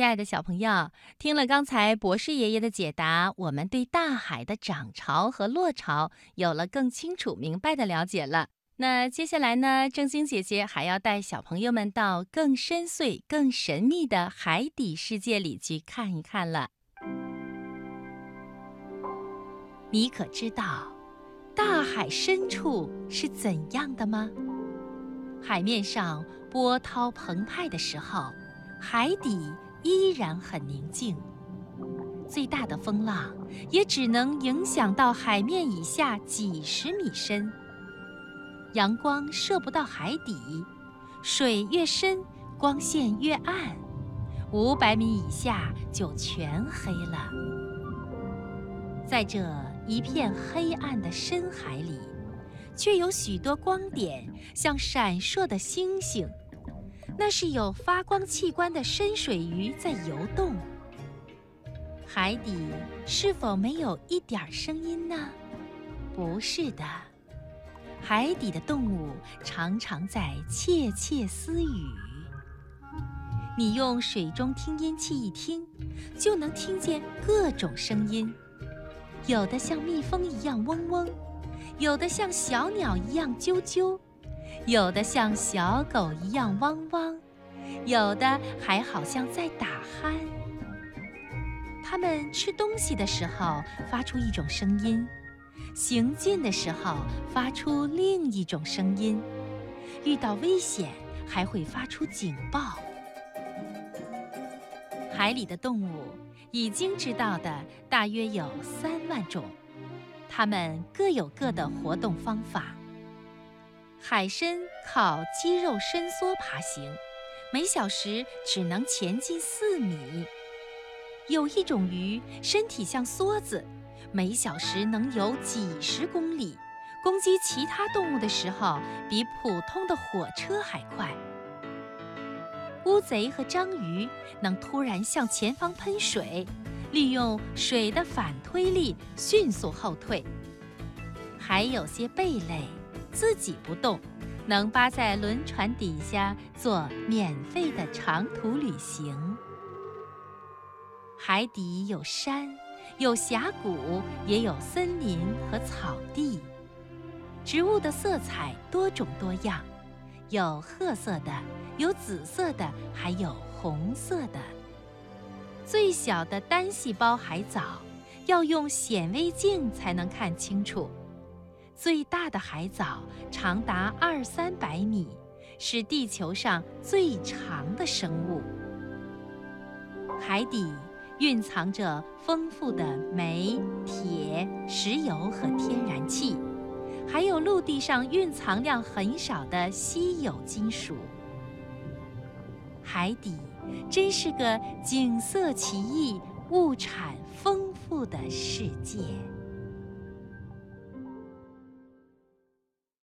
亲爱的小朋友，听了刚才博士爷爷的解答，我们对大海的涨潮和落潮有了更清楚明白的了解了。那接下来呢，正晶姐姐还要带小朋友们到更深邃、更神秘的海底世界里去看一看了。你可知道，大海深处是怎样的吗？海面上波涛澎湃的时候，海底依然很宁静。最大的风浪也只能影响到海面以下几十米深。阳光射不到海底，水越深，光线越暗，五百米以下就全黑了。在这。一片黑暗的深海里，却有许多光点，像闪烁的星星。那是有发光器官的深水鱼在游动。海底是否没有一点声音呢？不是的，海底的动物常常在窃窃私语。你用水中听音器一听，就能听见各种声音。有的像蜜蜂一样嗡嗡，有的像小鸟一样啾啾，有的像小狗一样汪汪，有的还好像在打鼾。它们吃东西的时候发出一种声音，行进的时候发出另一种声音，遇到危险还会发出警报。海里的动物。已经知道的大约有三万种，它们各有各的活动方法。海参靠肌肉伸缩爬行，每小时只能前进四米。有一种鱼身体像梭子，每小时能游几十公里，攻击其他动物的时候比普通的火车还快。乌贼和章鱼能突然向前方喷水，利用水的反推力迅速后退。还有些贝类自己不动，能扒在轮船底下做免费的长途旅行。海底有山，有峡谷，也有森林和草地。植物的色彩多种多样。有褐色的，有紫色的，还有红色的。最小的单细胞海藻要用显微镜才能看清楚。最大的海藻长达二三百米，是地球上最长的生物。海底蕴藏着丰富的煤、铁、石油和天然气。还有陆地上蕴藏量很少的稀有金属。海底真是个景色奇异、物产丰富的世界。